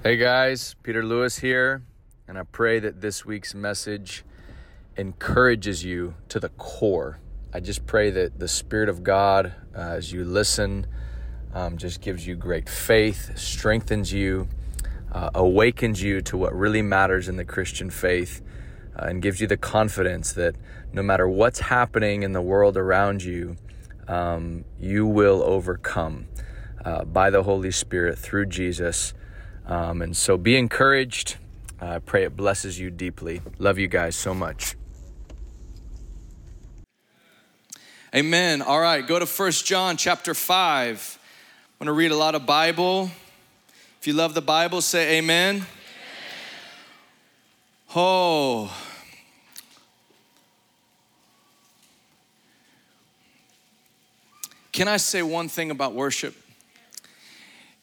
Hey guys, Peter Louis here, and I pray that this week's message encourages you to the core. I just pray that the Spirit of God, uh, as you listen, um, just gives you great faith, strengthens you, uh, awakens you to what really matters in the Christian faith, uh, and gives you the confidence that no matter what's happening in the world around you, um, you will overcome uh, by the Holy Spirit through Jesus. Um, and so be encouraged. I pray it blesses you deeply. Love you guys so much. Amen. All right, go to First John chapter 5. I'm going to read a lot of Bible. If you love the Bible, say amen. amen. Oh. Can I say one thing about worship?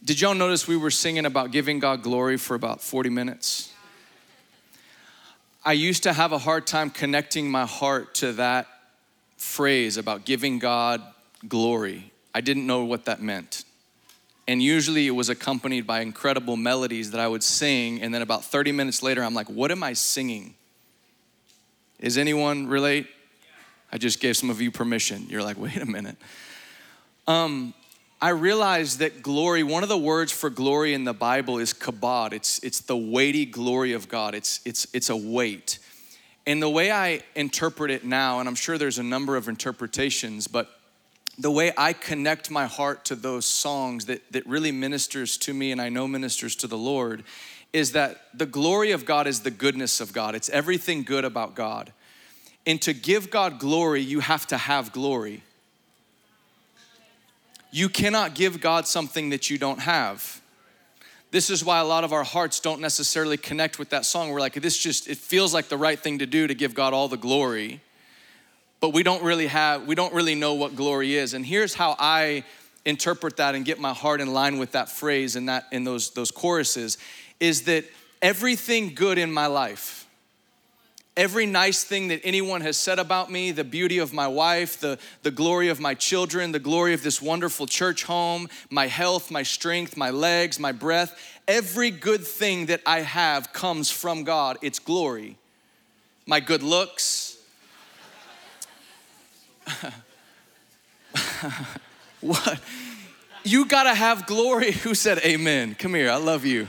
Did y'all notice we were singing about giving God glory for about 40 minutes? I used to have a hard time connecting my heart to that phrase about giving God glory. I didn't know what that meant. And usually it was accompanied by incredible melodies that I would sing. And then about 30 minutes later, I'm like, what am I singing? Is anyone relate? I just gave some of you permission. You're like, wait a minute. Um, I realized that glory, one of the words for glory in the Bible is kabod. It's, it's the weighty glory of God, it's, it's, it's a weight. And the way I interpret it now, and I'm sure there's a number of interpretations, but the way I connect my heart to those songs that, that really ministers to me and I know ministers to the Lord is that the glory of God is the goodness of God. It's everything good about God. And to give God glory, you have to have glory. You cannot give God something that you don't have. This is why a lot of our hearts don't necessarily connect with that song. We're like, this just, it feels like the right thing to do to give God all the glory. But we don't really have, we don't really know what glory is. And here's how I interpret that and get my heart in line with that phrase and that in those, those choruses is that everything good in my life, every nice thing that anyone has said about me, the beauty of my wife, the, the glory of my children, the glory of this wonderful church home, my health, my strength, my legs, my breath, every good thing that I have comes from God. It's glory. My good looks. what? You gotta have glory. Who said amen? Come here, I love you.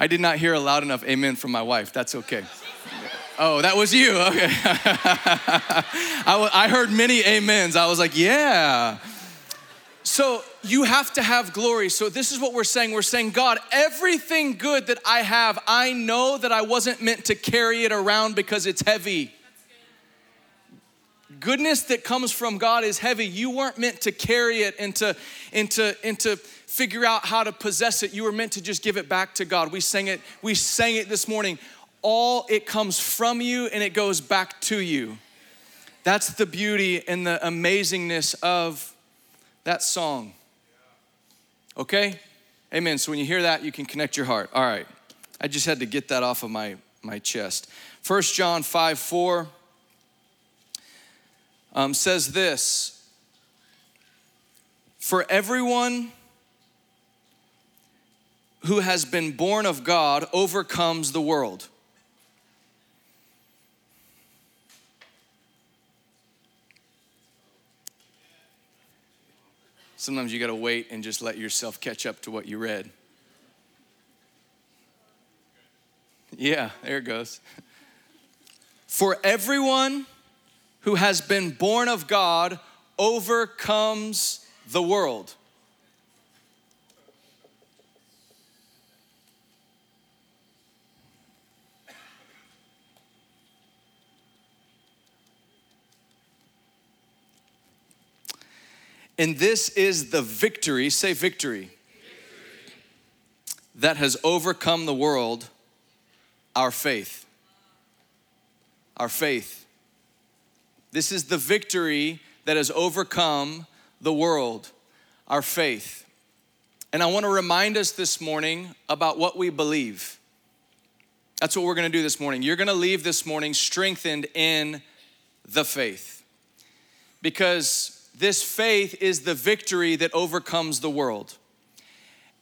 I did not hear a loud enough amen from my wife. That's okay. Oh, that was you. Okay. I, heard many amens. I was like, yeah. So you have to have glory. So this is what we're saying. We're saying, God, everything good that I have, I know that I wasn't meant to carry it around because it's heavy. Goodness that comes from God is heavy. You weren't meant to carry it into, into, into figure out how to possess it. You were meant to just give it back to God. We sang it, we sang it this morning. All it comes from you and it goes back to you. That's the beauty and the amazingness of that song. Okay? Amen. So when you hear that, you can connect your heart. All right. I just had to get that off of my, my chest. First John 5 4 um, says this For everyone who has been born of God overcomes the world. Sometimes you got to wait and just let yourself catch up to what you read. Yeah, there it goes. For everyone who has been born of God overcomes the world. And this is the victory, say victory, victory, that has overcome the world, our faith. Our faith. This is the victory that has overcome the world, our faith. And I want to remind us this morning about what we believe. That's what we're going to do this morning. You're going to leave this morning strengthened in the faith. Because this faith is the victory that overcomes the world.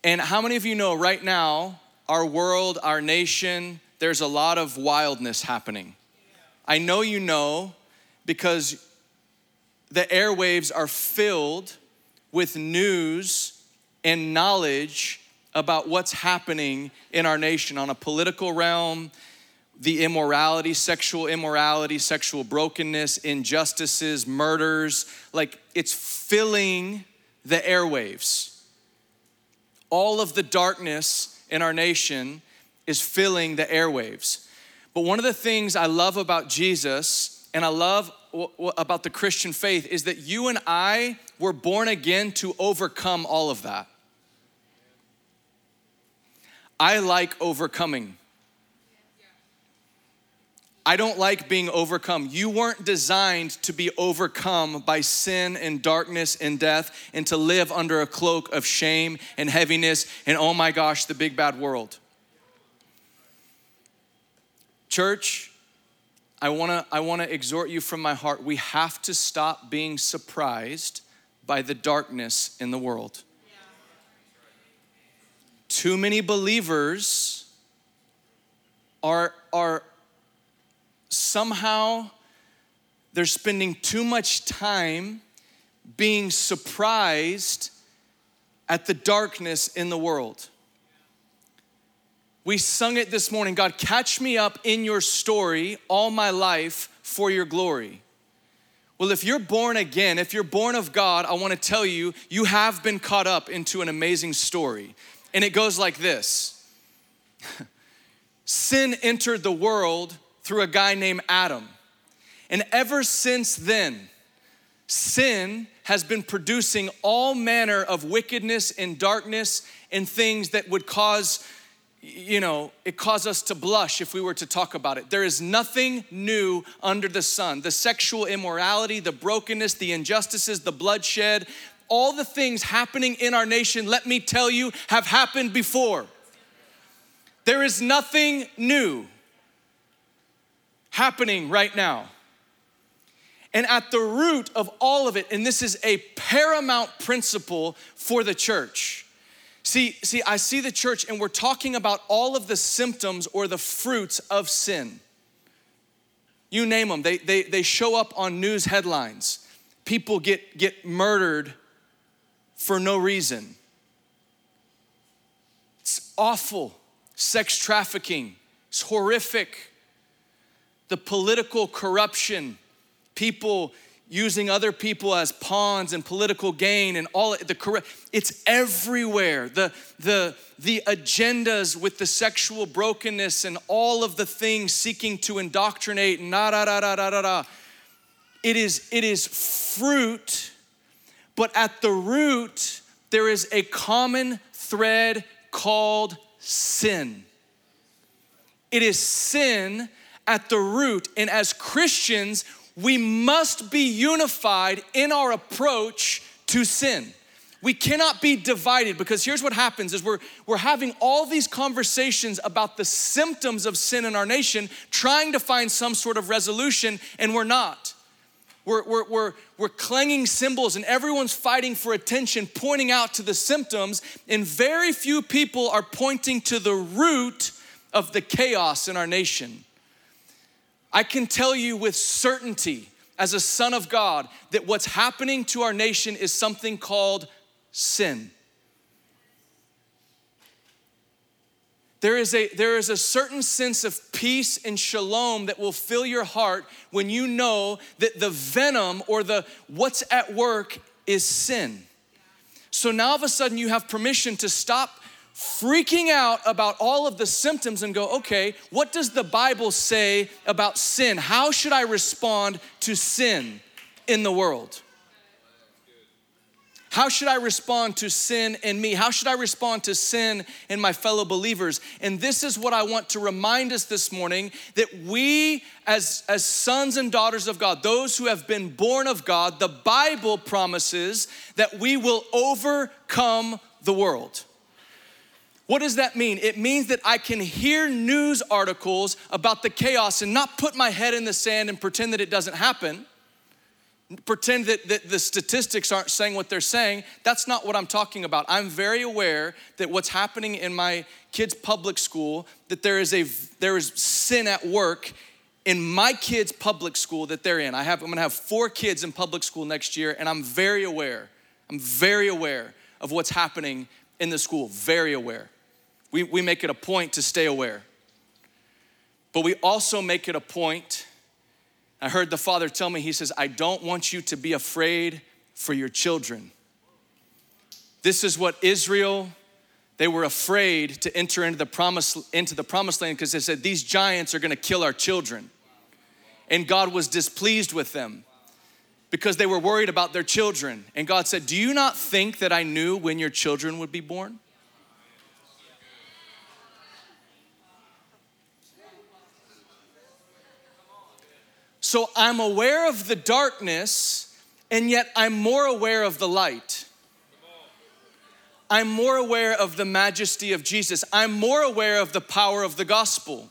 And how many of you know right now, our world, our nation, there's a lot of wildness happening? I know you know because the airwaves are filled with news and knowledge about what's happening in our nation on a political realm, the immorality, sexual immorality, sexual brokenness, injustices, murders. Like it's filling the airwaves. All of the darkness in our nation is filling the airwaves. But one of the things I love about Jesus and I love about the Christian faith is that you and I were born again to overcome all of that. I like overcoming. I don't like being overcome. You weren't designed to be overcome by sin and darkness and death and to live under a cloak of shame and heaviness and oh my gosh, the big bad world. Church, I wanna, I wanna exhort you from my heart. We have to stop being surprised by the darkness in the world. Too many believers are, are somehow they're spending too much time being surprised at the darkness in the world. We sung it this morning God, catch me up in your story all my life for your glory. Well, if you're born again, if you're born of God, I want to tell you, you have been caught up into an amazing story. And it goes like this Sin entered the world through a guy named Adam. And ever since then, sin has been producing all manner of wickedness and darkness and things that would cause you know, it cause us to blush if we were to talk about it. There is nothing new under the sun. The sexual immorality, the brokenness, the injustices, the bloodshed, all the things happening in our nation, let me tell you, have happened before. There is nothing new happening right now. And at the root of all of it, and this is a paramount principle for the church. See, see, I see the church and we're talking about all of the symptoms or the fruits of sin. You name them, they, they, they show up on news headlines. People get, get murdered for no reason. It's awful. Sex trafficking, it's horrific the political corruption, people using other people as pawns and political gain and all the corrupt it's everywhere. The the the agendas with the sexual brokenness and all of the things seeking to indoctrinate and da da da da da da. It is it is fruit but at the root there is a common thread called sin. It is sin at the root. And as Christians, we must be unified in our approach to sin. We cannot be divided because here's what happens is we're, we're having all these conversations about the symptoms of sin in our nation, trying to find some sort of resolution, and we're not. We're, we're, we're, we're clanging cymbals and everyone's fighting for attention, pointing out to the symptoms, and very few people are pointing to the root of the chaos in our nation. I can tell you with certainty, as a son of God, that what's happening to our nation is something called sin. There is, a, there is a certain sense of peace and shalom that will fill your heart when you know that the venom or the what's at work is sin. So now all of a sudden you have permission to stop freaking out about all of the symptoms and go, okay, what does the Bible say about sin? How should I respond to sin in the world? How should I respond to sin in me? How should I respond to sin in my fellow believers? And this is what I want to remind us this morning that we, as, as sons and daughters of God, those who have been born of God, the Bible promises that we will overcome the world. What does that mean? It means that I can hear news articles about the chaos and not put my head in the sand and pretend that it doesn't happen. pretend that, that the statistics aren't saying what they're saying. That's not what I'm talking about. I'm very aware that what's happening in my kids' public school, that there is a there is sin at work in my kids' public school that they're in. I have I'm gonna have four kids in public school next year, and I'm very aware. I'm very aware of what's happening in the school. Very aware. We, we make it a point to stay aware. But we also make it a point I heard the father tell me, he says, I don't want you to be afraid for your children. This is what Israel, they were afraid to enter into the promise, into the promised land because they said, These giants are gonna kill our children. And God was displeased with them because they were worried about their children. And God said, Do you not think that I knew when your children would be born? So I'm aware of the darkness, and yet I'm more aware of the light. I'm more aware of the majesty of Jesus. I'm more aware of the power of the gospel.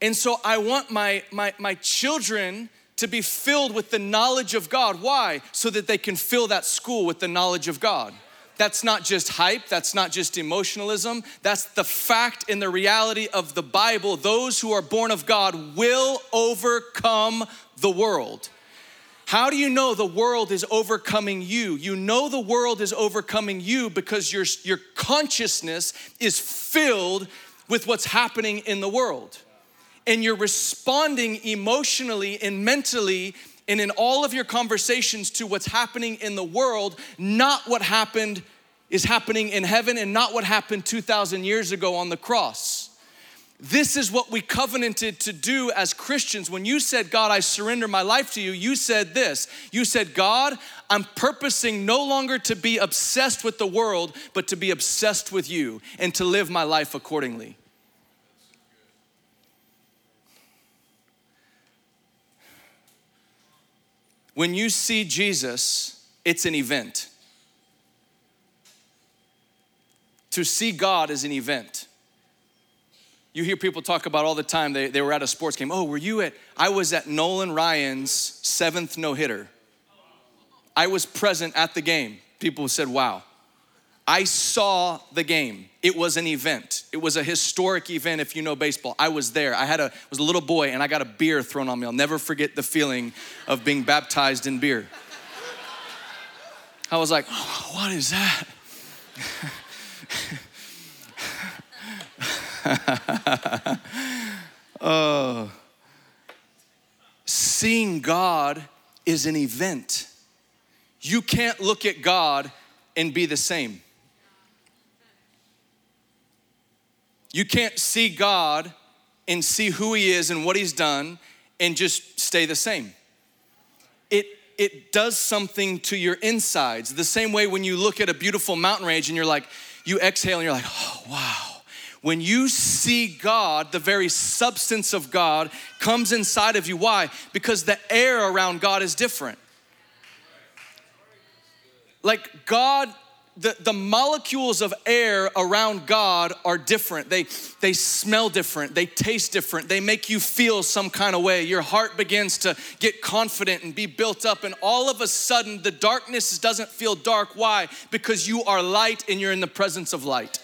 And so I want my, my, my children to be filled with the knowledge of God. Why? So that they can fill that school with the knowledge of God. That's not just hype, that's not just emotionalism. That's the fact in the reality of the Bible. Those who are born of God will overcome the world. How do you know the world is overcoming you? You know the world is overcoming you because your, your consciousness is filled with what's happening in the world. And you're responding emotionally and mentally and in all of your conversations to what's happening in the world, not what happened is happening in heaven and not what happened 2,000 years ago on the cross. This is what we covenanted to do as Christians. When you said, God, I surrender my life to you, you said this. You said, God, I'm purposing no longer to be obsessed with the world, but to be obsessed with you and to live my life accordingly. When you see Jesus, it's an event. To see God is an event. You hear people talk about all the time, they, they were at a sports game. Oh, were you at, I was at Nolan Ryan's seventh no hitter. I was present at the game. People said, wow. I saw the game. It was an event. It was a historic event if you know baseball. I was there. I had a was a little boy and I got a beer thrown on me. I'll never forget the feeling of being baptized in beer. I was like, oh, what is that? oh. Seeing God is an event. You can't look at God and be the same. You can't see God and see who He is and what He's done and just stay the same. It, it does something to your insides. The same way when you look at a beautiful mountain range and you're like, you exhale and you're like, oh, wow. When you see God, the very substance of God comes inside of you. Why? Because the air around God is different. Like God the, the molecules of air around God are different. They, they smell different. They taste different. They make you feel some kind of way. Your heart begins to get confident and be built up. And all of a sudden, the darkness doesn't feel dark. Why? Because you are light and you're in the presence of light.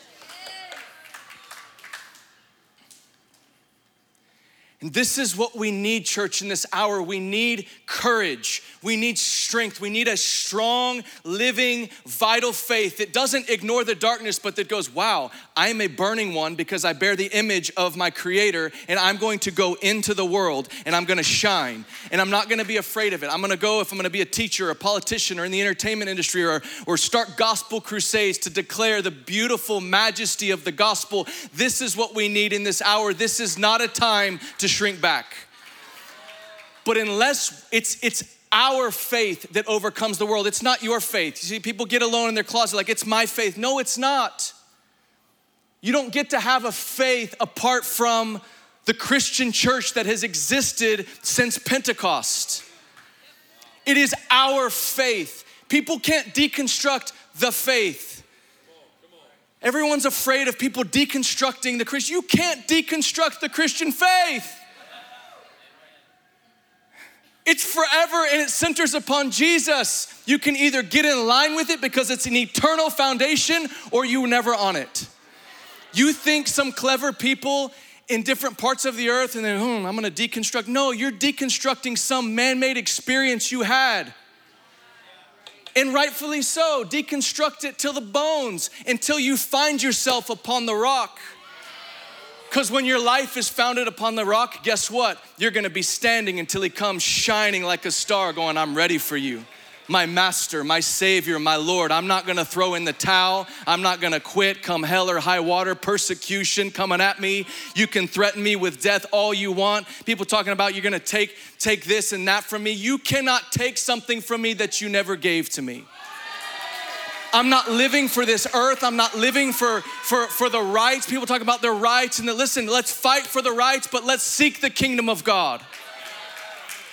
And this is what we need, church, in this hour. We need courage. We need strength. We need a strong, living, vital faith that doesn't ignore the darkness, but that goes, wow, I am a burning one because I bear the image of my Creator, and I'm going to go into the world and I'm gonna shine. And I'm not gonna be afraid of it. I'm gonna go, if I'm gonna be a teacher, a politician, or in the entertainment industry, or, or start gospel crusades to declare the beautiful majesty of the gospel. This is what we need in this hour. This is not a time to shrink back. But unless it's it's our faith that overcomes the world, it's not your faith. You see, people get alone in their closet like it's my faith. No, it's not. You don't get to have a faith apart from the Christian church that has existed since Pentecost. It is our faith. People can't deconstruct the faith. Everyone's afraid of people deconstructing the Christian. You can't deconstruct the Christian faith. It's forever and it centers upon Jesus. You can either get in line with it because it's an eternal foundation or you were never on it. You think some clever people in different parts of the earth and then, hmm, I'm gonna deconstruct. No, you're deconstructing some man made experience you had. And rightfully so, deconstruct it till the bones until you find yourself upon the rock. Because when your life is founded upon the rock, guess what? You're gonna be standing until He comes shining like a star, going, I'm ready for you. My master, my savior, my Lord. I'm not gonna throw in the towel. I'm not gonna quit, come hell or high water, persecution coming at me. You can threaten me with death all you want. People talking about you're gonna take, take this and that from me. You cannot take something from me that you never gave to me. I'm not living for this earth. I'm not living for, for, for the rights. People talk about their rights and listen, let's fight for the rights, but let's seek the kingdom of God.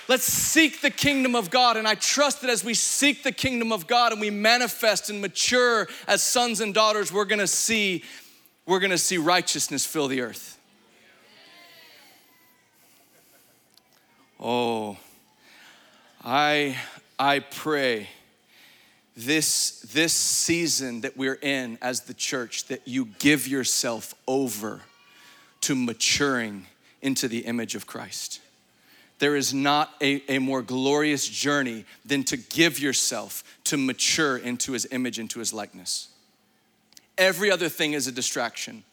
Let's seek the kingdom of God. And I trust that as we seek the kingdom of God and we manifest and mature as sons and daughters, we're gonna see, we're gonna see righteousness fill the earth. Oh, I I pray this, this season that we're in as the church, that you give yourself over to maturing into the image of Christ. There is not a, a more glorious journey than to give yourself to mature into his image, into his likeness. Every other thing is a distraction.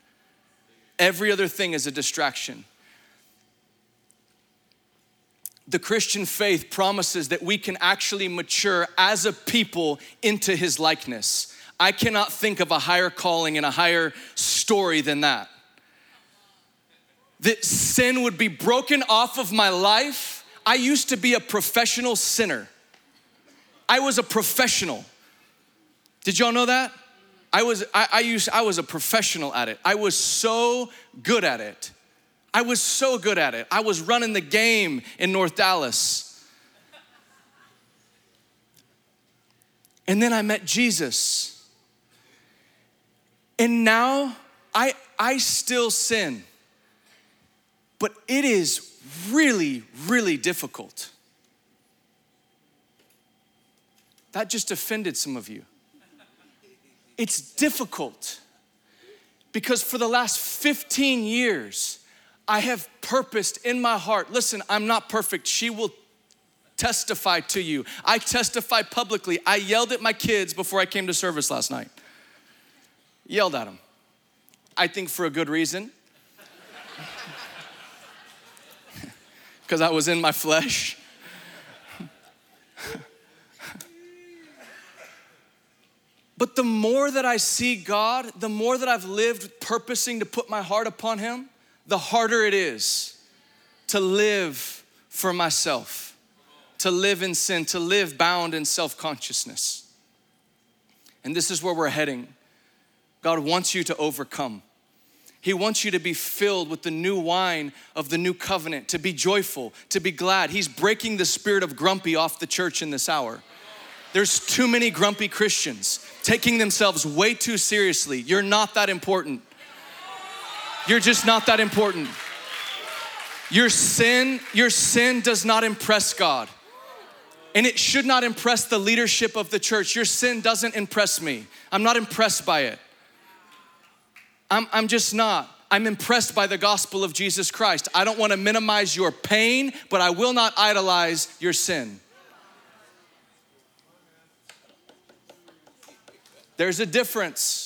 Every other thing is a distraction the Christian faith promises that we can actually mature as a people into his likeness. I cannot think of a higher calling and a higher story than that. That sin would be broken off of my life. I used to be a professional sinner. I was a professional. Did y'all know that? I was I, I used I was a professional at it. I was so good at it. I was so good at it. I was running the game in North Dallas. And then I met Jesus. And now I, I still sin. But it is really, really difficult. That just offended some of you. It's difficult because for the last 15 years, I have purposed in my heart. Listen, I'm not perfect. She will testify to you. I testify publicly. I yelled at my kids before I came to service last night. Yelled at them. I think for a good reason. Because I was in my flesh. but the more that I see God, the more that I've lived purposing to put my heart upon Him, the harder it is to live for myself, to live in sin, to live bound in self consciousness. And this is where we're heading. God wants you to overcome. He wants you to be filled with the new wine of the new covenant, to be joyful, to be glad. He's breaking the spirit of grumpy off the church in this hour. There's too many grumpy Christians taking themselves way too seriously. You're not that important. You're just not that important. Your sin, your sin does not impress God. And it should not impress the leadership of the church. Your sin doesn't impress me. I'm not impressed by it. I'm, I'm just not. I'm impressed by the gospel of Jesus Christ. I don't want to minimize your pain, but I will not idolize your sin. There's a difference.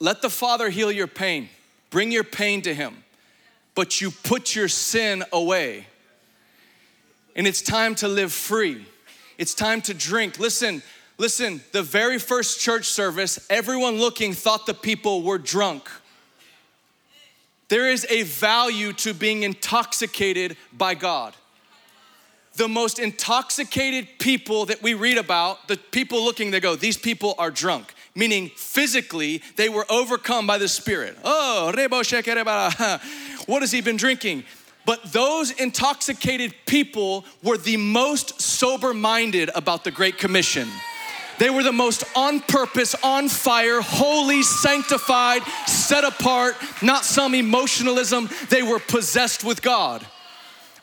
Let the Father heal your pain. Bring your pain to Him. But you put your sin away. And it's time to live free. It's time to drink. Listen, listen, the very first church service, everyone looking thought the people were drunk. There is a value to being intoxicated by God the most intoxicated people that we read about, the people looking, they go, these people are drunk meaning physically they were overcome by the Spirit. Oh, what has he been drinking? But those intoxicated people were the most sober minded about the Great Commission. They were the most on purpose, on fire, holy, sanctified, set apart, not some emotionalism. They were possessed with God.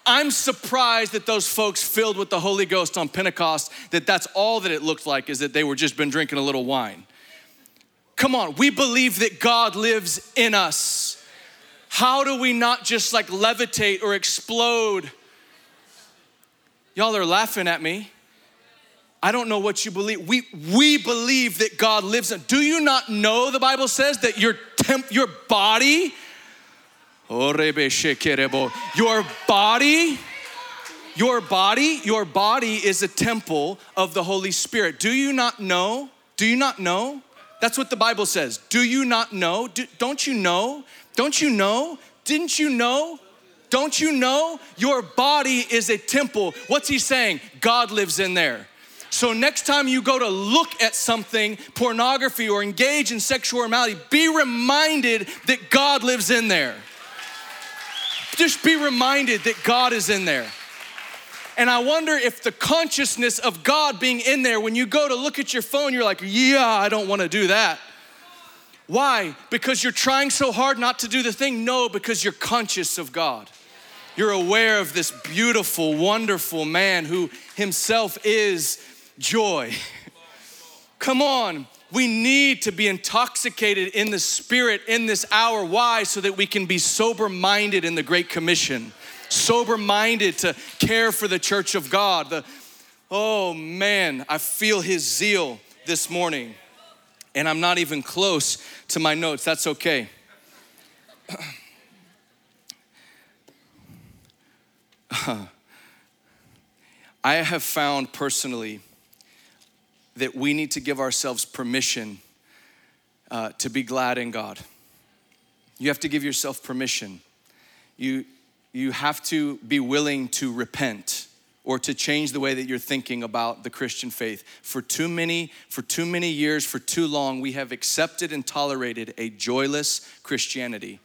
I'm surprised that those folks filled with the Holy Ghost on Pentecost, that that's all that it looked like is that they were just been drinking a little wine. Come on, we believe that God lives in us. How do we not just like levitate or explode? Y'all are laughing at me. I don't know what you believe. We, we believe that God lives in. Do you not know the Bible says that your temp, your body, your body, your body, your body is a temple of the Holy Spirit. Do you not know? Do you not know? That's what the Bible says. Do you not know? Do, don't you know? Don't you know? Didn't you know? Don't you know? Your body is a temple. What's he saying? God lives in there. So next time you go to look at something, pornography or engage in sexual immorality, be reminded that God lives in there. Just be reminded that God is in there. And I wonder if the consciousness of God being in there, when you go to look at your phone, you're like, yeah, I don't want to do that. Why? Because you're trying so hard not to do the thing? No, because you're conscious of God. You're aware of this beautiful, wonderful man who himself is joy. Come on. We need to be intoxicated in the spirit in this hour. Why? So that we can be sober minded in the Great Commission, sober minded to care for the church of God. The, oh man, I feel his zeal this morning, and I'm not even close to my notes. That's okay. I have found personally that we need to give ourselves permission uh, to be glad in God. You have to give yourself permission. You, you have to be willing to repent or to change the way that you're thinking about the Christian faith. For too many, for too many years, for too long, we have accepted and tolerated a joyless Christianity.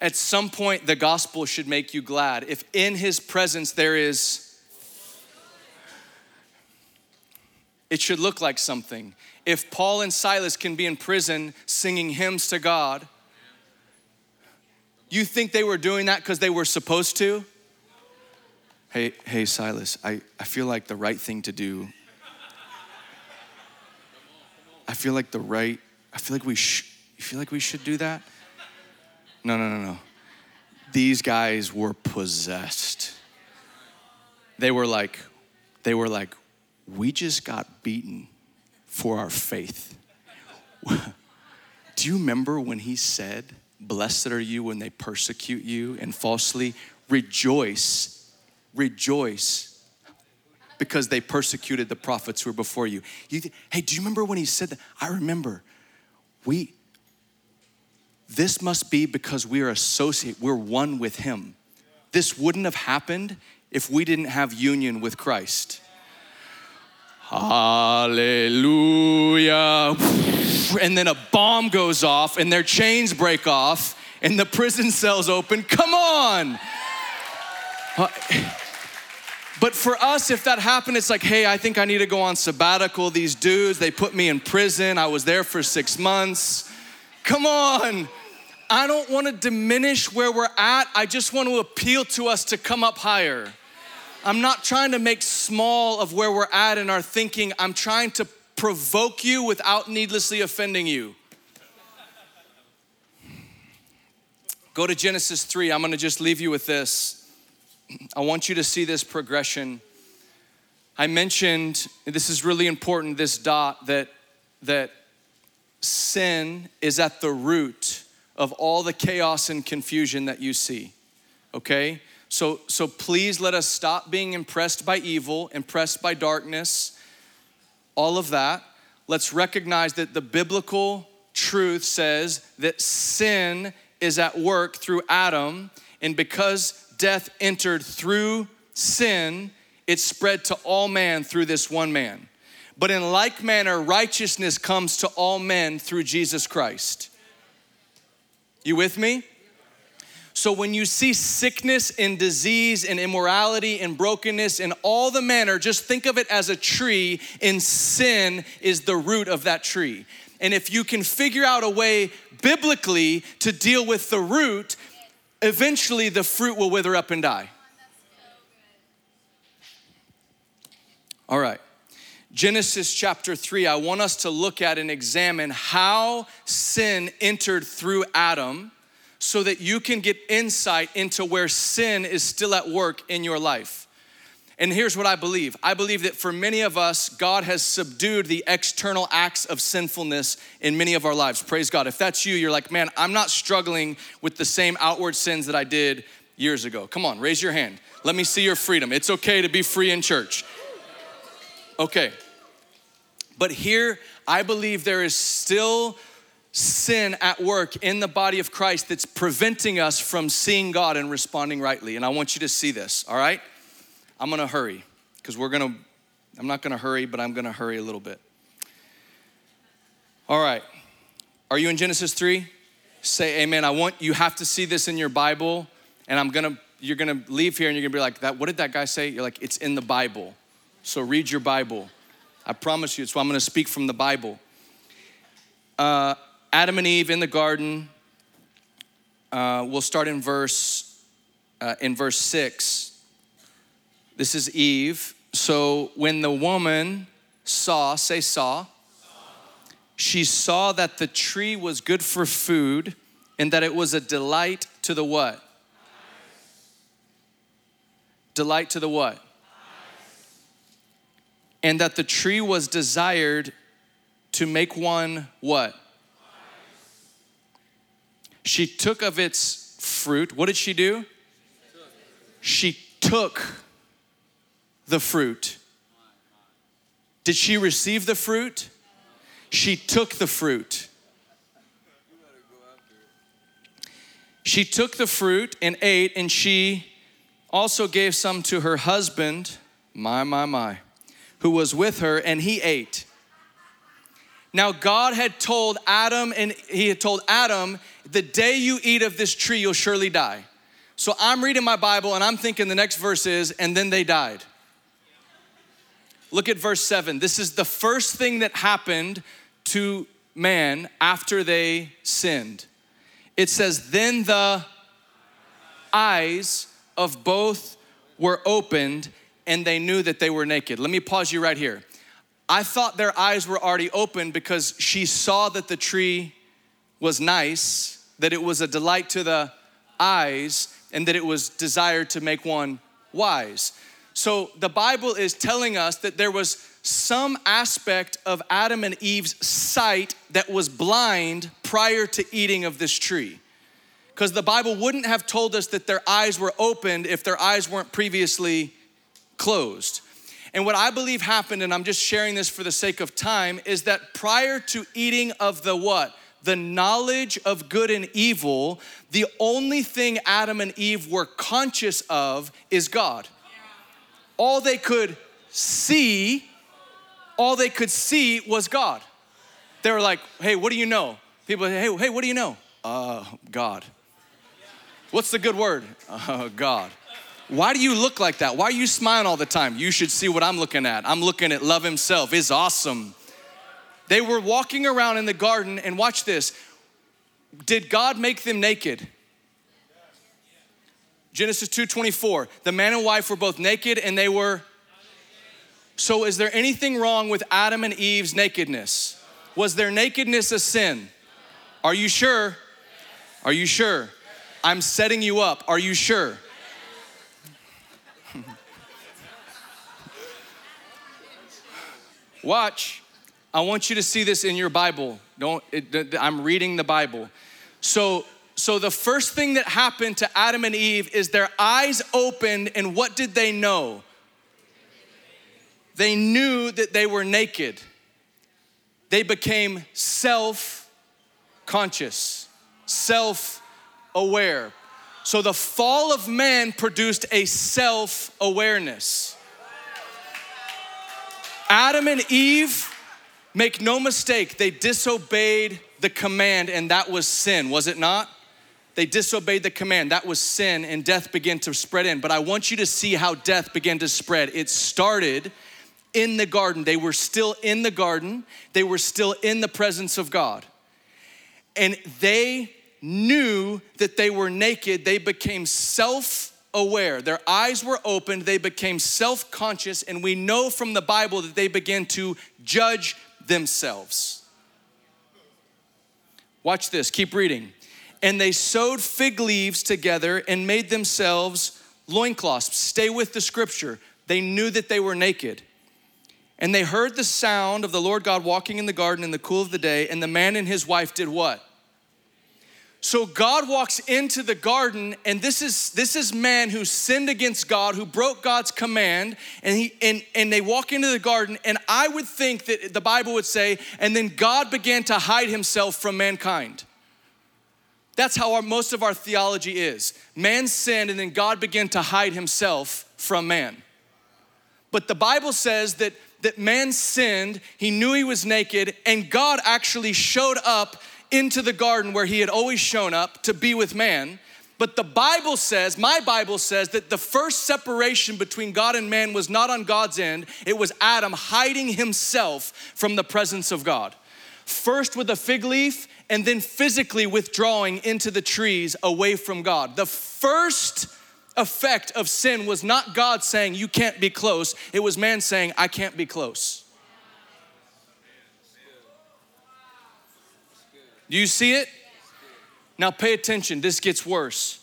At some point, the gospel should make you glad. If in his presence there is it should look like something. If Paul and Silas can be in prison singing hymns to God, you think they were doing that because they were supposed to? Hey, hey, Silas, I, I feel like the right thing to do. I feel like the right, I feel like we sh- you feel like we should do that? No, no, no, no. These guys were possessed. They were like, they were like, we just got beaten for our faith. Do you remember when he said, Blessed are you when they persecute you and falsely rejoice, rejoice, because they persecuted the prophets who were before you. you th- hey, do you remember when he said that? I remember. We, this must be because we are associate, we're one with him. This wouldn't have happened if we didn't have union with Christ. Hallelujah. And then a bomb goes off and their chains break off and the prison cells open. Come on. Uh, but for us, if that happened, it's like, hey, I think I need to go on sabbatical. These dudes, they put me in prison. I was there for six months. Come on. I don't want to diminish where we're at. I just want to appeal to us to come up higher. I'm not trying to make small of where we're at in our thinking. I'm trying to provoke you without needlessly offending you. Go to Genesis 3. I'm going to just leave you with this. I want you to see this progression. I mentioned this is really important this dot that that sin is at the root of all the chaos and confusion that you see. Okay? So, so please let us stop being impressed by evil, impressed by darkness, all of that. Let's recognize that the biblical truth says that sin is at work through Adam, and because death entered through sin, it spread to all man through this one man. But in like manner, righteousness comes to all men through Jesus Christ. You with me? So when you see sickness and disease and immorality and brokenness and all the manner, just think of it as a tree, and sin is the root of that tree. And if you can figure out a way biblically to deal with the root, eventually the fruit will wither up and die. All right. Genesis chapter 3, I want us to look at and examine how sin entered through Adam so that you can get insight into where sin is still at work in your life. And here's what I believe I believe that for many of us, God has subdued the external acts of sinfulness in many of our lives. Praise God. If that's you, you're like, man, I'm not struggling with the same outward sins that I did years ago. Come on, raise your hand. Let me see your freedom. It's okay to be free in church. Okay. But here, I believe there is still sin at work in the body of Christ that's preventing us from seeing God and responding rightly. And I want you to see this, all right? I'm gonna hurry because we're gonna, I'm not gonna hurry, but I'm gonna hurry a little bit. All right. Are you in Genesis 3? Say amen. I want you have to see this in your Bible, and I'm gonna, you're gonna leave here and you're gonna be like, that, what did that guy say? You're like, it's in the Bible. So read your Bible. I promise you, it's why I'm gonna speak from the Bible. Uh, Adam and Eve in the garden. Uh, we'll start in verse uh, in verse six. This is Eve. So when the woman saw, say saw, she saw that the tree was good for food and that it was a delight to the what? Delight to the what? and that the tree was desired to make one what? She took of its fruit. What did she do? She took the fruit. Did she receive the fruit? She took the fruit. She took the fruit and ate, and she also gave some to her husband. My, my, my who was with her, and he ate. Now, God had told Adam, and he had told Adam, the day you eat of this tree, you'll surely die. So I'm reading my Bible and I'm thinking the next verse is, and then they died. Look at verse seven. This is the first thing that happened to man after they sinned. It says, Then the eyes of both were opened and they knew that they were naked. Let me pause you right here. I thought their eyes were already open because she saw that the tree was nice, that it was a delight to the eyes, and that it was desired to make one wise. So the Bible is telling us that there was some aspect of Adam and Eve's sight that was blind prior to eating of this tree. Because the Bible wouldn't have told us that their eyes were opened if their eyes weren't previously closed. And what I believe happened, and I'm just sharing this for the sake of time, is that prior to eating of the what? The knowledge of good and evil, the only thing Adam and Eve were conscious of is God. All they could see, all they could see was God. They were like, hey, what do you know? People, hey, hey, what do you know? Uh, God. What's the good word? Uh, God. Why do you look like that? Why are you smiling all the time? You should see what I'm looking at. I'm looking at love himself. It's awesome. They were walking around in the garden and watch this. Did God make them naked? Genesis 2:24. The man and wife were both naked and they were So is there anything wrong with Adam and Eve's nakedness? Was their nakedness a sin? Are you sure? Are you sure? I'm setting you up. Are you sure? Watch. I want you to see this in your Bible. Don't it, I'm reading the Bible. So so the first thing that happened to Adam and Eve is their eyes opened and what did they know? They knew that they were naked. They became self conscious, self aware. So the fall of man produced a self awareness. Adam and Eve, make no mistake, they disobeyed the command, and that was sin, was it not? They disobeyed the command. That was sin, and death began to spread in. But I want you to see how death began to spread. It started in the garden. They were still in the garden, they were still in the presence of God. And they knew that they were naked, they became self aware. Their eyes were opened, they became self conscious, and we know from the Bible that they began to judge themselves. Watch this, keep reading. And they sewed fig leaves together and made themselves loincloths. Stay with the scripture. They knew that they were naked. And they heard the sound of the Lord God walking in the garden in the cool of the day, and the man and his wife did what? So God walks into the garden, and this is this is man who sinned against God, who broke God's command, and he and, and they walk into the garden, and I would think that the Bible would say, and then God began to hide himself from mankind. That's how our, most of our theology is. Man sinned, and then God began to hide himself from man. But the Bible says that, that man sinned, he knew he was naked, and God actually showed up into the garden where he had always shown up to be with man. But the Bible says, my Bible says, that the first separation between God and man was not on God's end, it was Adam hiding himself from the presence of God. First with a fig leaf, and then physically withdrawing into the trees away from God. The first effect of sin was not God saying, You can't be close, it was man saying, I can't be close. Do you see it? Now pay attention, this gets worse.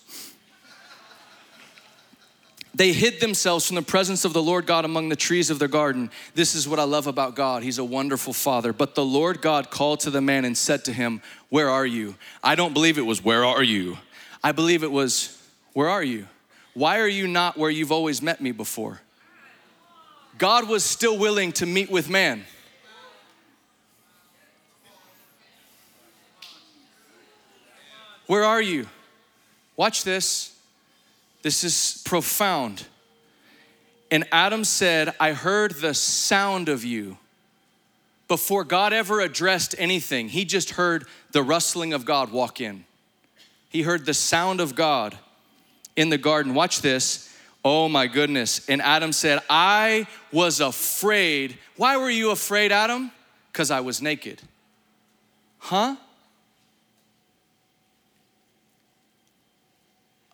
They hid themselves from the presence of the Lord God among the trees of their garden. This is what I love about God. He's a wonderful father. But the Lord God called to the man and said to him, Where are you? I don't believe it was, Where are you? I believe it was, Where are you? Why are you not where you've always met me before? God was still willing to meet with man. Where are you? Watch this. This is profound. And Adam said, I heard the sound of you. Before God ever addressed anything, he just heard the rustling of God walk in. He heard the sound of God in the garden. Watch this. Oh my goodness. And Adam said, I was afraid. Why were you afraid, Adam? Because I was naked. Huh?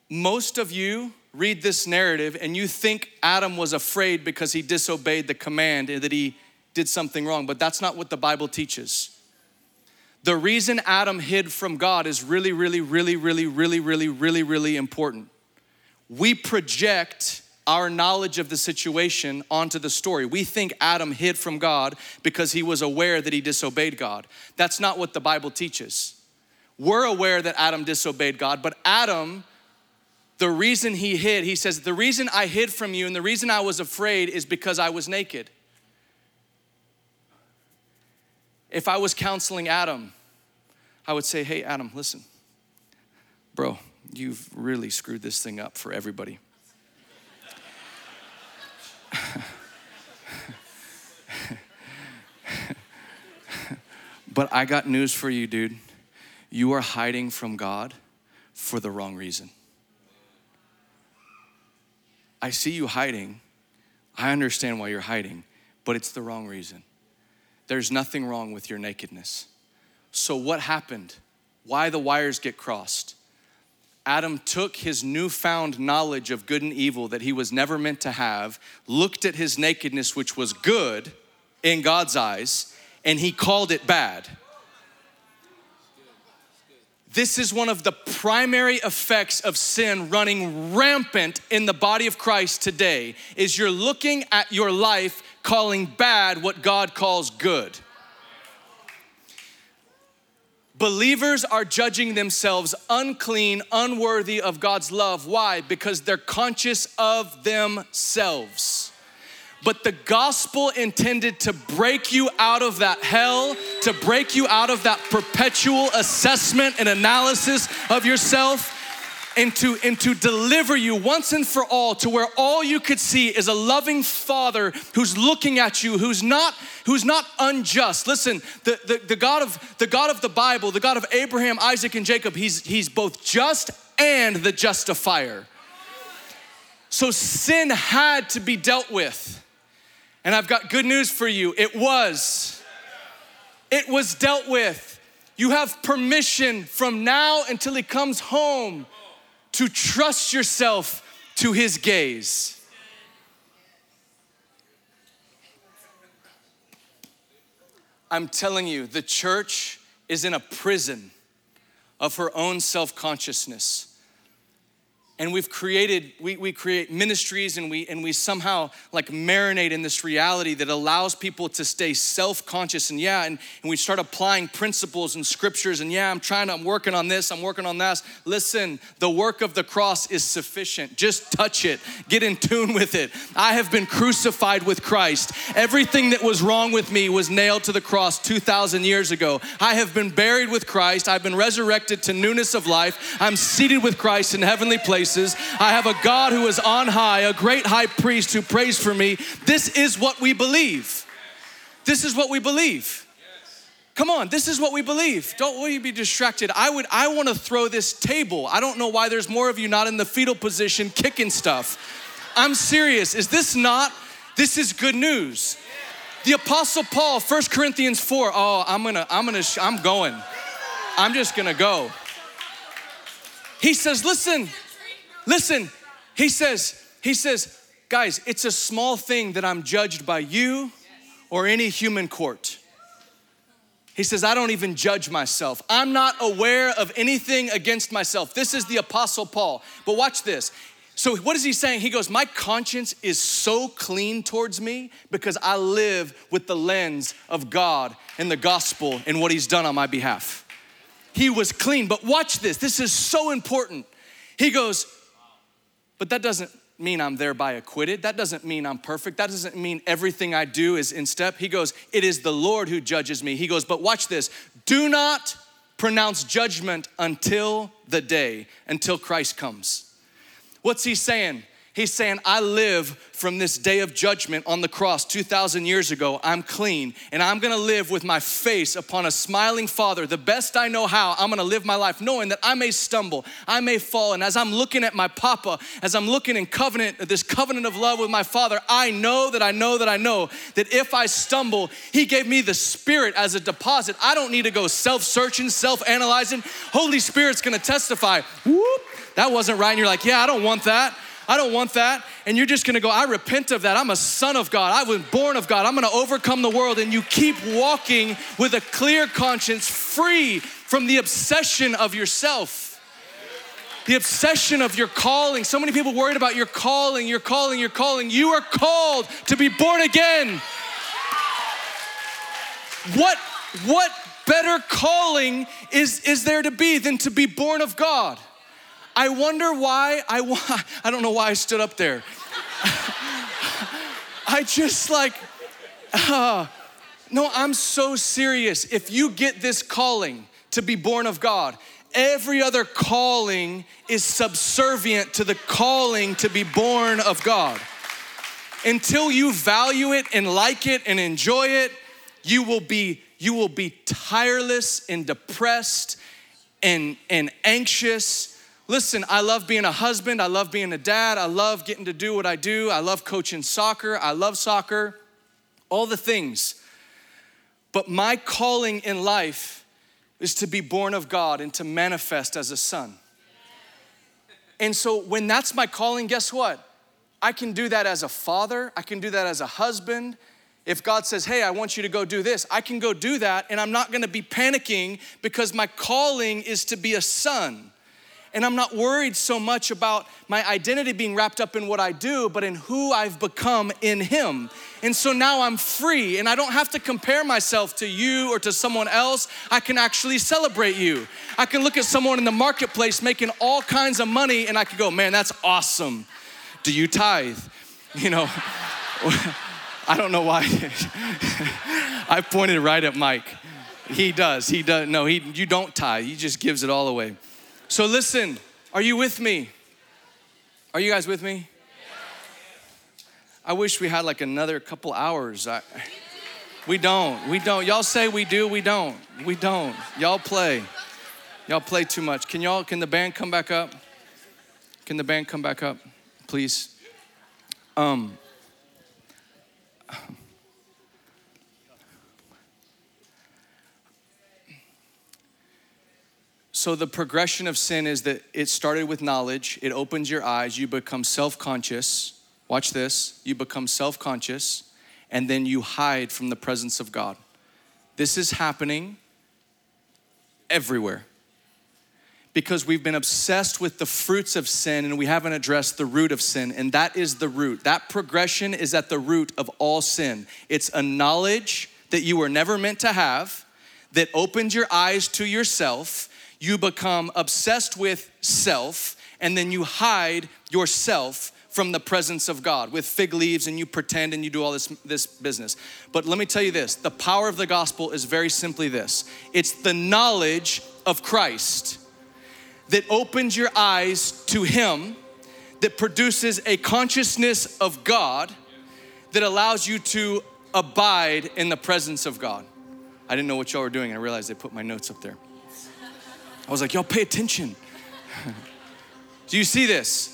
Most of you read this narrative and you think Adam was afraid because he disobeyed the command and that he did something wrong, but that's not what the Bible teaches. The reason Adam hid from God is really, really, really, really, really, really, really, really important. We project our knowledge of the situation onto the story. We think Adam hid from God because he was aware that he disobeyed God. That's not what the Bible teaches. We're aware that Adam disobeyed God, but Adam the reason he hid, he says, The reason I hid from you and the reason I was afraid is because I was naked. If I was counseling Adam, I would say, Hey, Adam, listen, bro, you've really screwed this thing up for everybody. but I got news for you, dude. You are hiding from God for the wrong reason. I see you hiding. I understand why you're hiding, but it's the wrong reason. There's nothing wrong with your nakedness. So, what happened? Why the wires get crossed? Adam took his newfound knowledge of good and evil that he was never meant to have, looked at his nakedness, which was good in God's eyes, and he called it bad. This is one of the primary effects of sin running rampant in the body of Christ today is you're looking at your life calling bad what God calls good. Believers are judging themselves unclean, unworthy of God's love. Why? Because they're conscious of themselves but the gospel intended to break you out of that hell, to break you out of that perpetual assessment and analysis of yourself. And to, and to deliver you once and for all to where all you could see is a loving father who's looking at you, who's not, who's not unjust. Listen, the, the, the, God of, the God of the Bible, the God of Abraham, Isaac, and Jacob, he's, he's both just and the justifier. So sin had to be dealt with. And I've got good news for you. It was. It was dealt with. You have permission from now until he comes home to trust yourself to his gaze. I'm telling you, the church is in a prison of her own self consciousness and we've created we, we create ministries and we and we somehow like marinate in this reality that allows people to stay self-conscious and yeah and, and we start applying principles and scriptures and yeah i'm trying to i'm working on this i'm working on that. Listen the work of the cross is sufficient. Just touch it. Get in tune with it. I have been crucified with christ. Everything that was wrong with me was nailed to the cross 2000 years ago. I have been buried with christ. I've been resurrected to newness of life. I'm seated with christ in heavenly places places. I have a God who is on high, a great high priest who prays for me. This is what we believe. This is what we believe. Come on, this is what we believe. Don't worry, be distracted. I would I want to throw this table. I don't know why there's more of you not in the fetal position kicking stuff. I'm serious. Is this not this is good news? The apostle Paul, 1 Corinthians 4. Oh, I'm going to I'm going to I'm going. I'm just going to go. He says, "Listen, Listen, he says, he says, guys, it's a small thing that I'm judged by you or any human court. He says, I don't even judge myself. I'm not aware of anything against myself. This is the Apostle Paul. But watch this. So, what is he saying? He goes, My conscience is so clean towards me because I live with the lens of God and the gospel and what he's done on my behalf. He was clean. But watch this. This is so important. He goes, but that doesn't mean I'm thereby acquitted. That doesn't mean I'm perfect. That doesn't mean everything I do is in step. He goes, It is the Lord who judges me. He goes, But watch this do not pronounce judgment until the day, until Christ comes. What's he saying? He's saying, I live from this day of judgment on the cross 2,000 years ago. I'm clean, and I'm gonna live with my face upon a smiling Father. The best I know how, I'm gonna live my life knowing that I may stumble, I may fall. And as I'm looking at my Papa, as I'm looking in covenant, this covenant of love with my Father, I know that I know that I know that if I stumble, He gave me the Spirit as a deposit. I don't need to go self searching, self analyzing. Holy Spirit's gonna testify. Whoop, that wasn't right. And you're like, yeah, I don't want that. I don't want that. And you're just gonna go, I repent of that. I'm a son of God. I was born of God. I'm gonna overcome the world. And you keep walking with a clear conscience, free from the obsession of yourself. The obsession of your calling. So many people worried about your calling, your calling, your calling. You are called to be born again. What, what better calling is, is there to be than to be born of God? I wonder why I I don't know why I stood up there. I just like uh, no, I'm so serious. If you get this calling to be born of God, every other calling is subservient to the calling to be born of God. Until you value it and like it and enjoy it, you will be you will be tireless and depressed and and anxious Listen, I love being a husband. I love being a dad. I love getting to do what I do. I love coaching soccer. I love soccer, all the things. But my calling in life is to be born of God and to manifest as a son. And so when that's my calling, guess what? I can do that as a father, I can do that as a husband. If God says, Hey, I want you to go do this, I can go do that, and I'm not gonna be panicking because my calling is to be a son. And I'm not worried so much about my identity being wrapped up in what I do, but in who I've become in Him. And so now I'm free and I don't have to compare myself to you or to someone else. I can actually celebrate you. I can look at someone in the marketplace making all kinds of money and I can go, man, that's awesome. Do you tithe? You know, I don't know why. I pointed right at Mike. He does. He does. No, he, you don't tithe. He just gives it all away. So listen, are you with me? Are you guys with me? I wish we had like another couple hours. I, we don't. We don't. Y'all say we do. We don't. We don't. Y'all play. Y'all play too much. Can y'all? Can the band come back up? Can the band come back up, please? Um. So the progression of sin is that it started with knowledge, it opens your eyes, you become self conscious. Watch this you become self conscious, and then you hide from the presence of God. This is happening everywhere because we've been obsessed with the fruits of sin and we haven't addressed the root of sin. And that is the root. That progression is at the root of all sin. It's a knowledge that you were never meant to have that opens your eyes to yourself. You become obsessed with self, and then you hide yourself from the presence of God with fig leaves and you pretend and you do all this, this business. But let me tell you this the power of the gospel is very simply this it's the knowledge of Christ that opens your eyes to Him, that produces a consciousness of God that allows you to abide in the presence of God. I didn't know what y'all were doing. I realized they put my notes up there. I was like, y'all pay attention. Do you see this?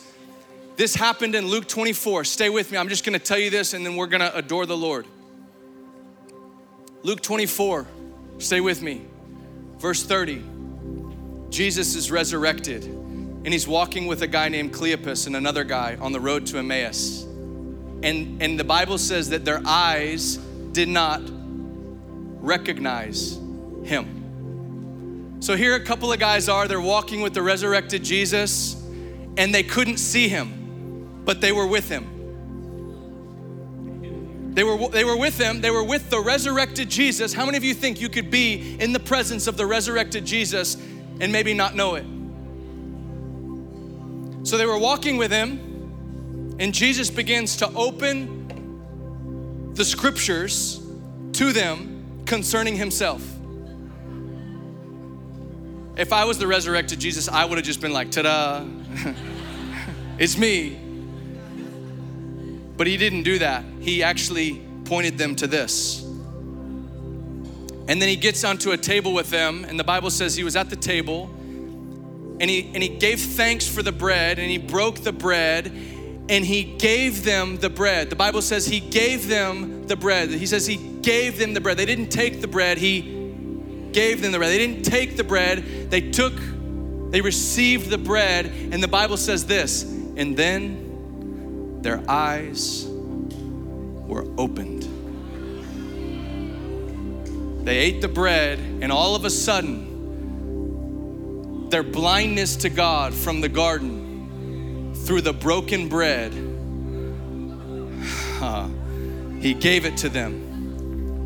This happened in Luke 24. Stay with me. I'm just going to tell you this and then we're going to adore the Lord. Luke 24. Stay with me. Verse 30. Jesus is resurrected and he's walking with a guy named Cleopas and another guy on the road to Emmaus. And, and the Bible says that their eyes did not recognize him. So here a couple of guys are, they're walking with the resurrected Jesus and they couldn't see him, but they were with him. They were, they were with him, they were with the resurrected Jesus. How many of you think you could be in the presence of the resurrected Jesus and maybe not know it? So they were walking with him, and Jesus begins to open the scriptures to them concerning himself. If I was the resurrected Jesus, I would have just been like, ta da, it's me. But he didn't do that. He actually pointed them to this. And then he gets onto a table with them, and the Bible says he was at the table and he, and he gave thanks for the bread and he broke the bread and he gave them the bread. The Bible says he gave them the bread. He says he gave them the bread. They didn't take the bread, he gave them the bread. They didn't take the bread, they took, they received the bread, and the Bible says this, and then their eyes were opened. They ate the bread, and all of a sudden, their blindness to God from the garden through the broken bread, He gave it to them.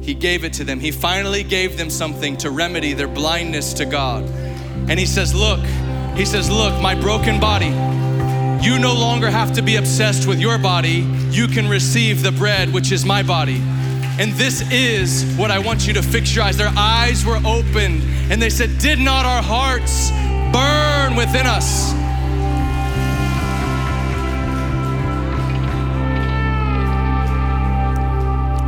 He gave it to them. He finally gave them something to remedy their blindness to God. And He says, Look, He says, Look, my broken body, you no longer have to be obsessed with your body. You can receive the bread, which is my body. And this is what I want you to fix your eyes. Their eyes were opened and they said, Did not our hearts burn within us?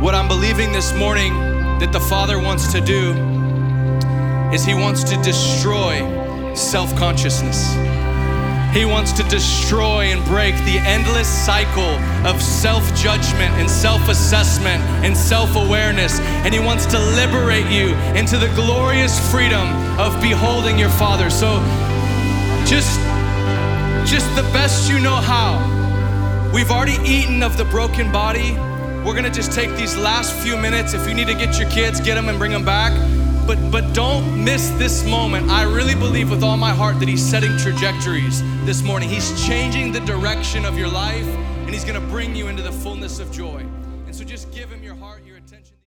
What I'm believing this morning that the Father wants to do is He wants to destroy self consciousness. He wants to destroy and break the endless cycle of self judgment and self assessment and self awareness. And He wants to liberate you into the glorious freedom of beholding your Father. So just, just the best you know how. We've already eaten of the broken body. We're gonna just take these last few minutes. If you need to get your kids, get them and bring them back but but don't miss this moment. I really believe with all my heart that he's setting trajectories this morning. He's changing the direction of your life and he's to bring you into the fullness of joy. And so just give him your heart.